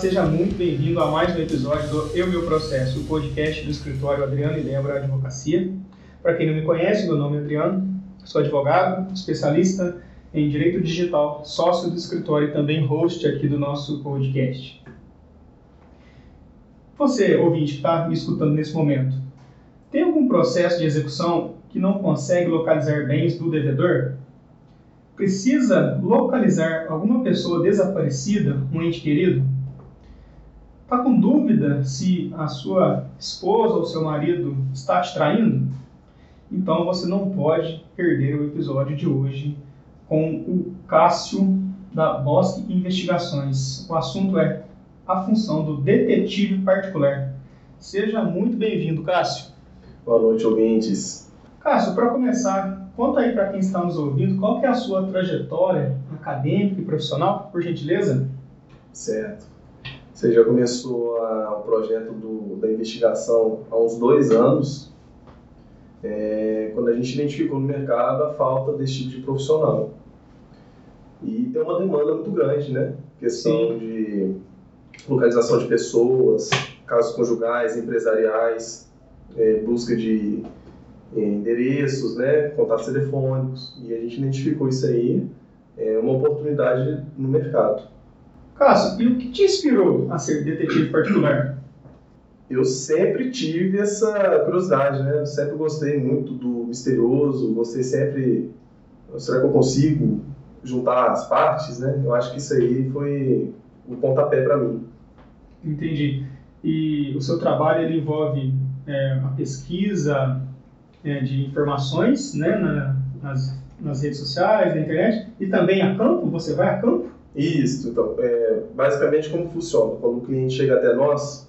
Seja muito bem-vindo a mais um episódio do Eu Meu Processo, o podcast do escritório Adriano e Débora Advocacia. Para quem não me conhece, meu nome é Adriano, sou advogado, especialista em direito digital, sócio do escritório e também host aqui do nosso podcast. Você, ouvinte, que está me escutando nesse momento, tem algum processo de execução que não consegue localizar bens do devedor? Precisa localizar alguma pessoa desaparecida, um ente querido? Está com dúvida se a sua esposa ou seu marido está te traindo? Então você não pode perder o episódio de hoje com o Cássio da Bosque Investigações. O assunto é a função do detetive particular. Seja muito bem-vindo, Cássio. Boa noite, ouvintes. Cássio, para começar, conta aí para quem está nos ouvindo qual é a sua trajetória acadêmica e profissional, por gentileza. Certo. Você já começou a, o projeto do, da investigação há uns dois anos, é, quando a gente identificou no mercado a falta desse tipo de profissional. E tem uma demanda muito grande, né? Questão Sim. de localização de pessoas, casos conjugais, empresariais, é, busca de é, endereços, né, contatos telefônicos, e a gente identificou isso aí, é uma oportunidade no mercado. Cássio, e o que te inspirou a ser detetive particular? Eu sempre tive essa curiosidade, né? Eu sempre gostei muito do misterioso, gostei sempre, será que eu consigo juntar as partes, né? Eu acho que isso aí foi o pontapé para mim. Entendi. E o seu trabalho ele envolve é, a pesquisa é, de informações né, na, nas, nas redes sociais, na internet, e também a campo? Você vai a campo? Isso. Então, é, basicamente como funciona? Quando o cliente chega até nós,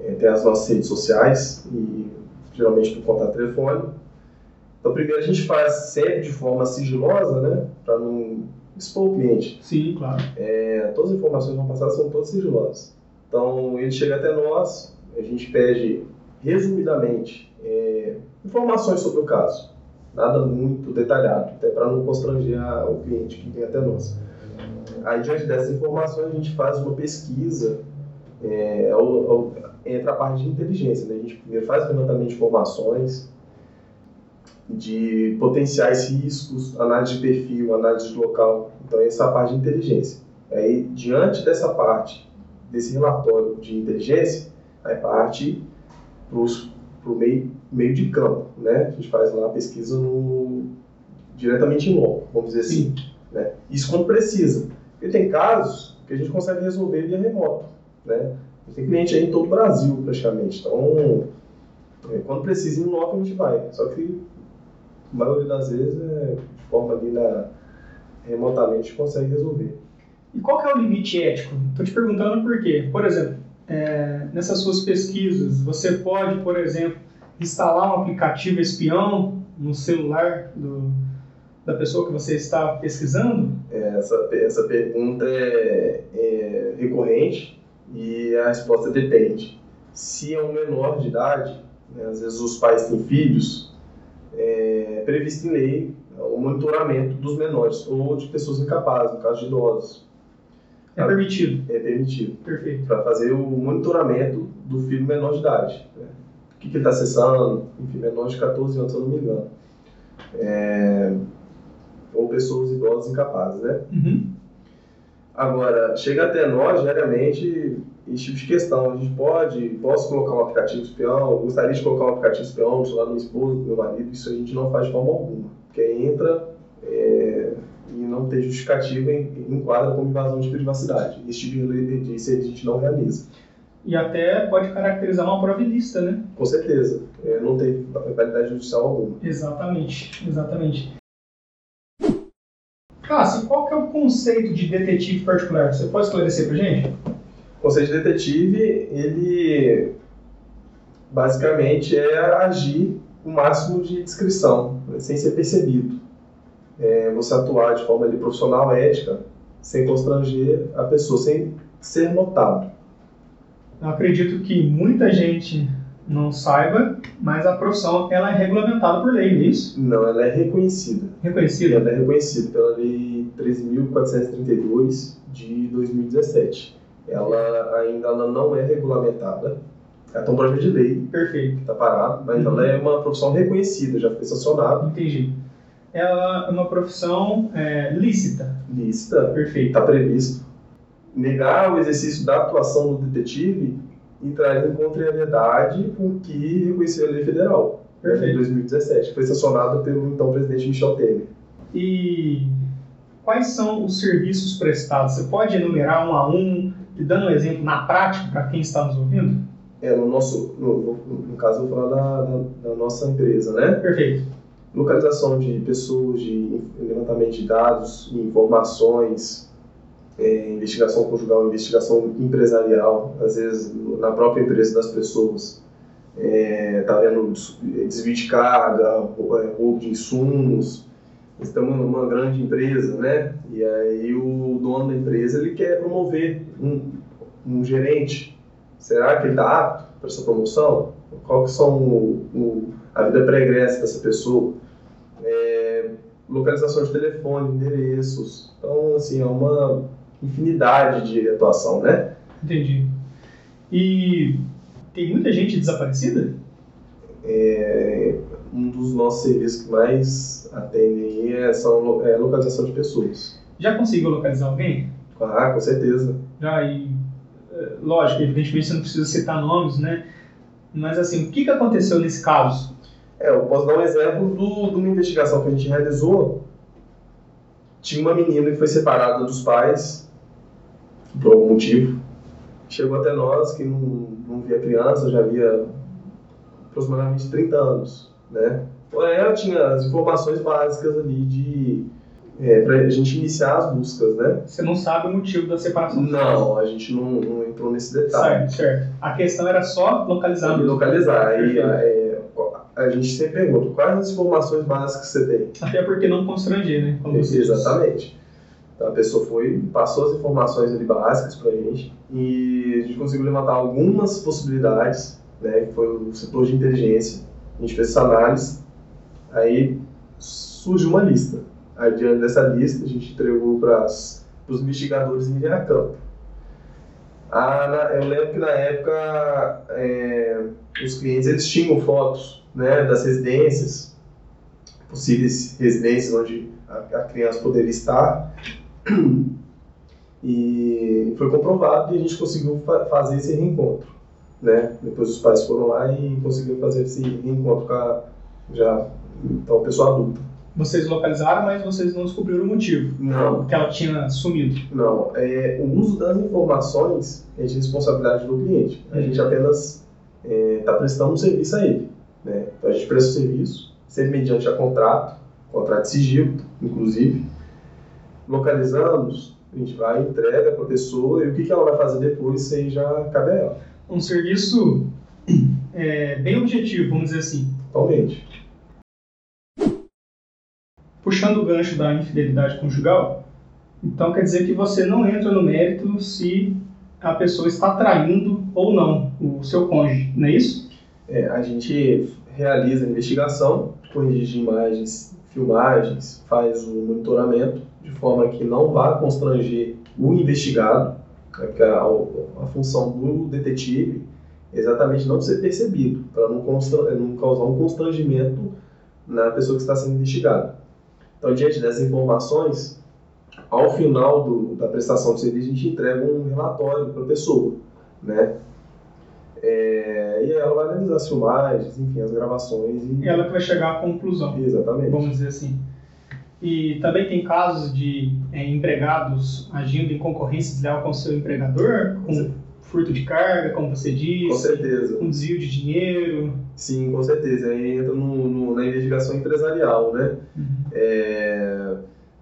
é, tem as nossas redes sociais, e geralmente por contato telefônico, então, primeiro a gente faz sempre de forma sigilosa, né? Para não expor o cliente. Sim, claro. É, todas as informações que vão passar são todas sigilosas. Então, ele chega até nós, a gente pede resumidamente é, informações sobre o caso. Nada muito detalhado, até para não constranger o cliente que vem até nós. Aí, diante dessas informações, a gente faz uma pesquisa, é, entra a parte de inteligência. Né? A gente primeiro faz o levantamento de informações, de potenciais riscos, análise de perfil, análise de local. Então, essa é a parte de inteligência. Aí, diante dessa parte, desse relatório de inteligência, aí parte para o meio, meio de campo. Né? A gente faz lá a pesquisa no, diretamente em loco, vamos dizer assim. Né? Isso quando precisa. Porque tem casos que a gente consegue resolver via remoto. Né? Tem cliente aí em todo o Brasil, praticamente. Então, é, quando precisa em loco, a gente vai. Só que a maioria das vezes, é, de forma ali na, remotamente, consegue resolver. E qual é o limite ético? Estou te perguntando por quê. Por exemplo, é, nessas suas pesquisas, você pode, por exemplo, instalar um aplicativo espião no celular do, da pessoa que você está pesquisando? É, essa, essa pergunta é, é recorrente e a resposta depende. Se é um menor de idade, né, às vezes os pais têm filhos, é previsto em lei o monitoramento dos menores ou de pessoas incapazes, no caso de idosos. É permitido? É permitido. Perfeito. Para fazer o monitoramento do filho menor de idade. Né? O que, que ele está acessando, enfim, menor de 14 anos, se eu não me engano. É... Ou pessoas idosas incapazes, né? Uhum. Agora, chega até nós, diariamente, esse tipo de questão. A gente pode, posso colocar um aplicativo espião, gostaria de colocar um aplicativo espião no celular do meu esposo, do meu marido, isso a gente não faz de forma alguma. Porque entra é, e não tem justificativa, enquadra como invasão de privacidade. Esse tipo de isso a gente não realiza. E até pode caracterizar uma prova ilícita, né? Com certeza. É, não tem validade judicial alguma. Exatamente, exatamente. Cássio, qual que é o conceito de detetive particular? Você pode esclarecer pra gente? O conceito de detetive, ele basicamente é agir o máximo de discrição, né, sem ser percebido. É você atuar de forma ali, profissional, ética, sem constranger a pessoa, sem ser notado. Eu acredito que muita gente não saiba, mas a profissão ela é regulamentada por lei, não é isso? Não, ela é reconhecida. Reconhecida? Ela é reconhecida pela Lei 13.432 de 2017. ela ainda ela não é regulamentada. Ela tem um projeto de lei Perfeito. que está parado, mas Uhum. ela é uma profissão reconhecida, já foi sancionada, Entendi. Ela é uma profissão é, lícita. lícita, Perfeito. está previsto. Negar o exercício da atuação do detetive entraria em contrariedade com o que reconheceu a lei federal, né, Perfeito. 2017, que foi sancionada pelo então presidente Michel Temer. E quais são os serviços prestados? Você pode enumerar um a um e dando um exemplo na prática para quem está nos ouvindo? É, no nosso, no, no- no caso, eu vou falar da, da- da nossa empresa, né? Perfeito. Localização de pessoas, de levantamento de dados, informações, é, investigação conjugal, investigação empresarial, às vezes na própria empresa das pessoas. É, tá vendo des- desvio de carga, é, roubo de insumos. Nós temos uma, uma grande empresa, né? E aí o dono da empresa ele quer promover um, um gerente. Será que ele está apto para essa promoção? Qual que são o, o- a vida pregressa dessa pessoa? É, localização de telefone, endereços. Então, assim, é uma infinidade de atuação, né? Entendi. E tem muita gente desaparecida? É, um dos nossos serviços que mais atendem aí é, são, lo- é localização de pessoas. Já conseguiu localizar alguém? Ah, com certeza. Já e eh, lógico, evidentemente você não precisa citar nomes, né? Mas assim, o que, que aconteceu nesse caso? É, eu posso dar um exemplo do, de uma investigação que a gente realizou. Tinha uma menina que foi separada dos pais, por algum motivo. Chegou até nós, que não, não via criança, já havia aproximadamente 30 anos, né? Ela tinha as informações básicas ali de... É, pra gente iniciar as buscas, né? Você não sabe o motivo da separação Não, a gente não, não entrou nesse detalhe. Certo, certo. A questão era só localizar localizar. Aí, é, a gente sempre pergunta, quais as informações básicas que você tem? Até porque não constranger, né? Disse. Exatamente. Então a pessoa foi, passou as informações ali básicas pra gente e a gente conseguiu levantar algumas possibilidades, né, foi o setor de inteligência. A gente fez essa análise, aí surgiu uma lista. Aí diante dessa lista a gente entregou para os investigadores em a campo. Ah, eu lembro que na época é, os clientes eles tinham fotos né, das residências, possíveis residências onde a, a criança poderia estar. E foi comprovado e a gente conseguiu fa- fazer esse reencontro. Né? Depois os pais foram lá e conseguiram fazer esse reencontro com a já então, pessoa adulta. Vocês localizaram, mas vocês não descobriram o motivo. Não, Que ela tinha sumido. não. É, o uso das informações é de responsabilidade do cliente. A gente apenas está prestando um serviço a ele. Né? Então a gente presta o serviço, sempre mediante a contrato, contrato de sigilo, inclusive. Localizamos, a gente vai, entrega para a pessoa e o que, que ela vai fazer depois, isso aí já cabe a ela. Um serviço é, bem objetivo, vamos dizer assim. Totalmente. Puxando o gancho da infidelidade conjugal, então quer dizer que você não entra no mérito se a pessoa está traindo ou não o seu cônjuge, não é isso? É, a gente realiza a investigação, corrige imagens, filmagens, faz o monitoramento de forma que não vá constranger o investigado, né, porque a, a função do detetive é exatamente não ser percebido, para não, não causar um constrangimento na pessoa que está sendo investigada. Então, diante dessas informações, ao final do- da prestação de serviço, a gente entrega um relatório para a pessoa, né? É, e ela vai analisar as filmagens, enfim, as gravações e... E ela que vai chegar à conclusão, Exatamente. vamos dizer assim. E também tem casos de é, empregados agindo em concorrência desleal com o seu empregador, com furto de carga, como você Com disse, certeza. com desvio de dinheiro. Sim, com certeza. Aí entra no, no- na investigação empresarial, né? É,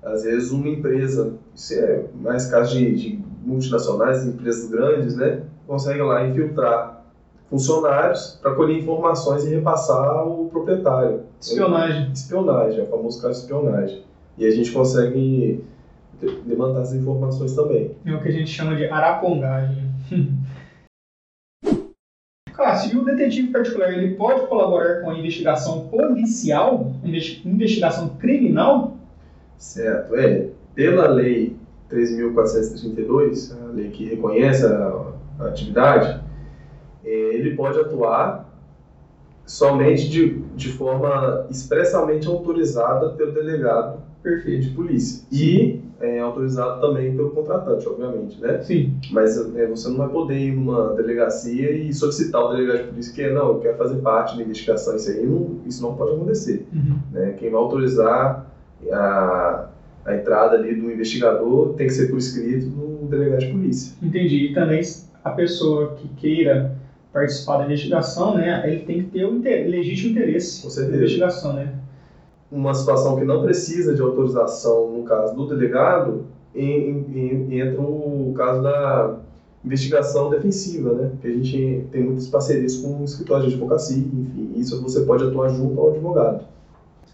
às vezes uma empresa, isso é mais caso de, de multinacionais, empresas grandes, né? Consegue lá infiltrar funcionários para colher informações e repassar ao proprietário. Espionagem. Espionagem, é o famoso caso de espionagem. E a gente consegue de- levantar essas informações também. É o que a gente chama de arapongagem. Cássio, e o detetive particular, ele pode colaborar com a investigação policial, investi- investigação criminal? Certo, é. Pela lei 13.432, a lei que reconhece a, a atividade, ele pode atuar somente de, de forma expressamente autorizada pelo delegado perfeito de polícia. E é autorizado também pelo contratante, obviamente, né? Sim. Mas é, você não vai poder ir numa delegacia e solicitar o delegado de polícia que não, quer fazer parte da investigação. Isso aí não, isso não pode acontecer. Uhum. Né? Quem vai autorizar a, a entrada ali do investigador tem que ser por escrito no delegado de polícia. Entendi. E também a pessoa que queira participar da investigação, né, ele tem que ter o inter... legítimo interesse Com certeza. na investigação, né? Uma situação que não precisa de autorização, no caso do delegado, em, em, entra o caso da investigação defensiva, né? Que a gente tem muitas parcerias com o escritório de advocacia, enfim, isso você pode atuar junto ao advogado.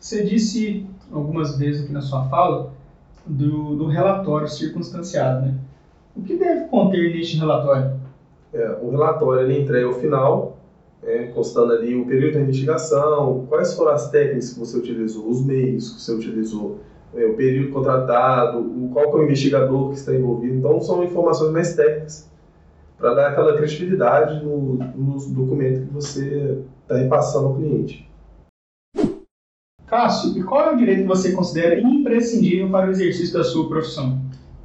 Você disse algumas vezes aqui na sua fala do, do relatório circunstanciado, né? O que deve conter neste relatório? É, o relatório ele entrega ao final, é, constando ali o período da investigação, quais foram as técnicas que você utilizou, os meios que você utilizou, é, o período contratado, o, qual é o investigador que está envolvido. Então, são informações mais técnicas para dar aquela credibilidade no, nos documentos que você está repassando ao cliente. Cássio, e qual é o direito que você considera imprescindível para o exercício da sua profissão?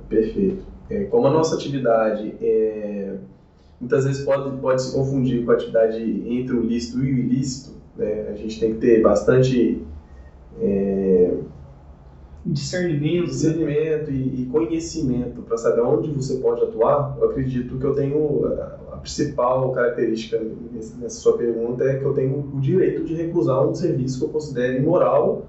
Perfeito. É, como a nossa atividade é, muitas vezes pode, pode se confundir com a atividade entre o lícito e o ilícito, né? a gente tem que ter bastante é, discernimento, discernimento e, e conhecimento para saber onde você pode atuar. Eu acredito que eu tenho a, a principal característica nessa sua pergunta é que eu tenho o direito de recusar um serviço que eu considere imoral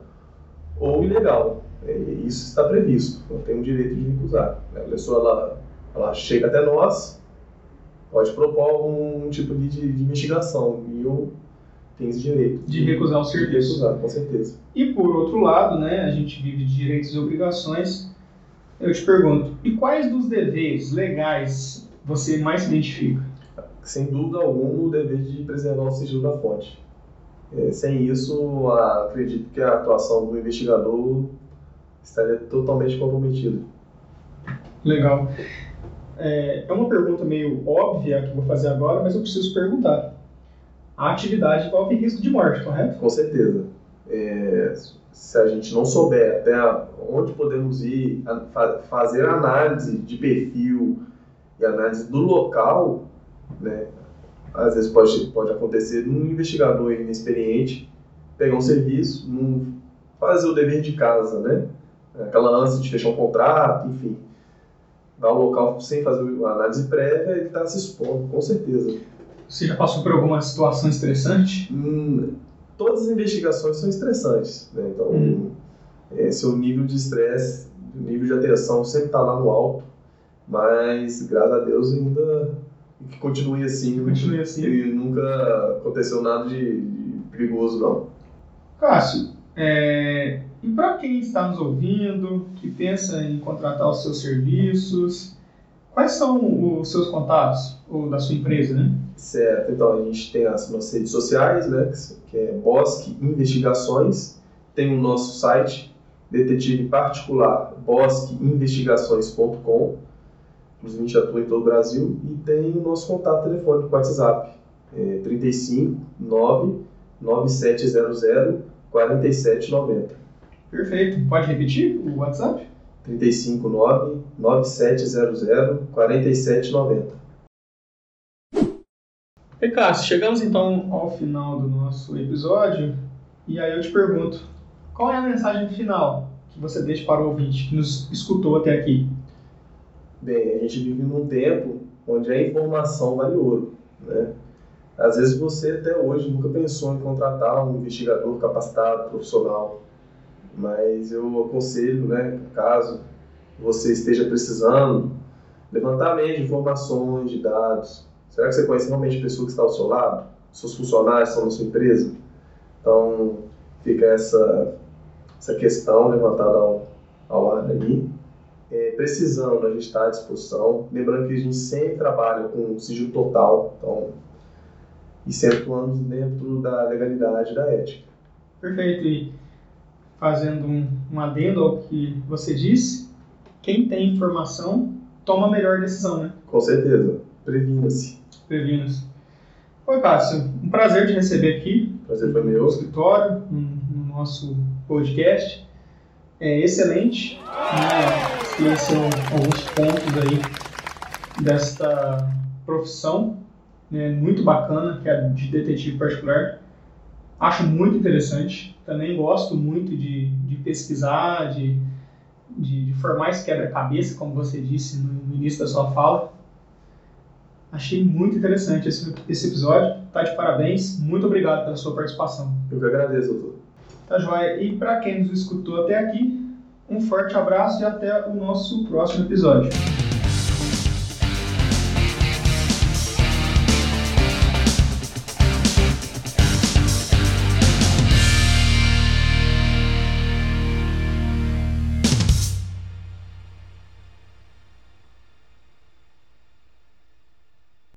ou ilegal. É, isso está previsto. Eu tenho o direito de recusar. A pessoa ela, ela chega até nós, pode propor um tipo de, de investigação e eu tenho esse direito de recusar o de serviço. recusar, com certeza. E por outro lado, né, a gente vive de direitos e obrigações. Eu te pergunto, e quais dos deveres legais você mais se identifica? Sem dúvida alguma, o dever de preservar o sigilo da fonte. É, sem isso, acredito que a atuação do investigador estaria totalmente comprometida. Legal. É, é uma pergunta meio óbvia que eu vou fazer agora, mas eu preciso perguntar. A atividade envolve risco de morte, correto? Com certeza. É, se a gente não souber até onde podemos ir, a- fa- fazer análise de perfil e análise do local, né, às vezes pode, pode acontecer um investigador inexperiente pegar um serviço, não fazer o dever de casa, né? Aquela ânsia de fechar um contrato, enfim. Vai ao local sem fazer a análise prévia, ele está se expondo, com certeza. Você já passou por alguma situação estressante? Hum, todas as investigações são estressantes, né? Então, Hum. é, seu nível de estresse, o nível de atenção sempre está lá no alto, mas graças a Deus ainda que continue assim. Continue assim. E nunca aconteceu nada de, de perigoso, não. Cássio, é, e para quem está nos ouvindo, que pensa em contratar os seus serviços, quais são os seus contatos, ou da sua empresa, né? Certo, então a gente tem as nossas redes sociais, né, que é Bosque Investigações, tem o nosso site, detetive particular, bosqueinvestigações.com, inclusive a gente atua em todo o Brasil, e tem o nosso contato telefônico WhatsApp, é 35 9 9700 4790. Perfeito. Pode repetir o WhatsApp? 35 9 9700 4790. E Cássio, chegamos então ao final do nosso episódio e aí eu te pergunto, qual é a mensagem final que você deixa para o ouvinte que nos escutou até aqui? Bem, a gente vive num tempo onde a informação vale ouro, né? Às vezes você até hoje nunca pensou em contratar um investigador capacitado, profissional, mas eu aconselho, né, caso você esteja precisando, levantamento de informações, de dados. Será que você conhece realmente a pessoa que está ao seu lado? Seus funcionários estão na sua empresa? Então, fica essa, essa questão levantada ao, ao ar aí. É, precisando, a gente está à disposição. Lembrando que a gente sempre trabalha com sigilo total, então, e sempre atuando dentro da legalidade da ética. Perfeito. E fazendo um, um adendo ao que você disse, quem tem informação toma a melhor decisão, né? Com certeza. Previna-se. Previna-se. Oi, Cássio. Um prazer te receber aqui. Prazer foi meu. No escritório, no, no nosso podcast. É excelente. Né? Alguns pontos aí desta profissão, né? muito bacana, que é a de detetive particular. Acho muito interessante. Também gosto muito de, de pesquisar, de, de, de formar esse quebra-cabeça, como você disse no, no início da sua fala. Achei muito interessante esse, esse episódio. Tá de parabéns. Muito obrigado pela sua participação. Eu que agradeço, doutor. Tá joia. E para quem nos escutou até aqui, um forte abraço e até o nosso próximo episódio.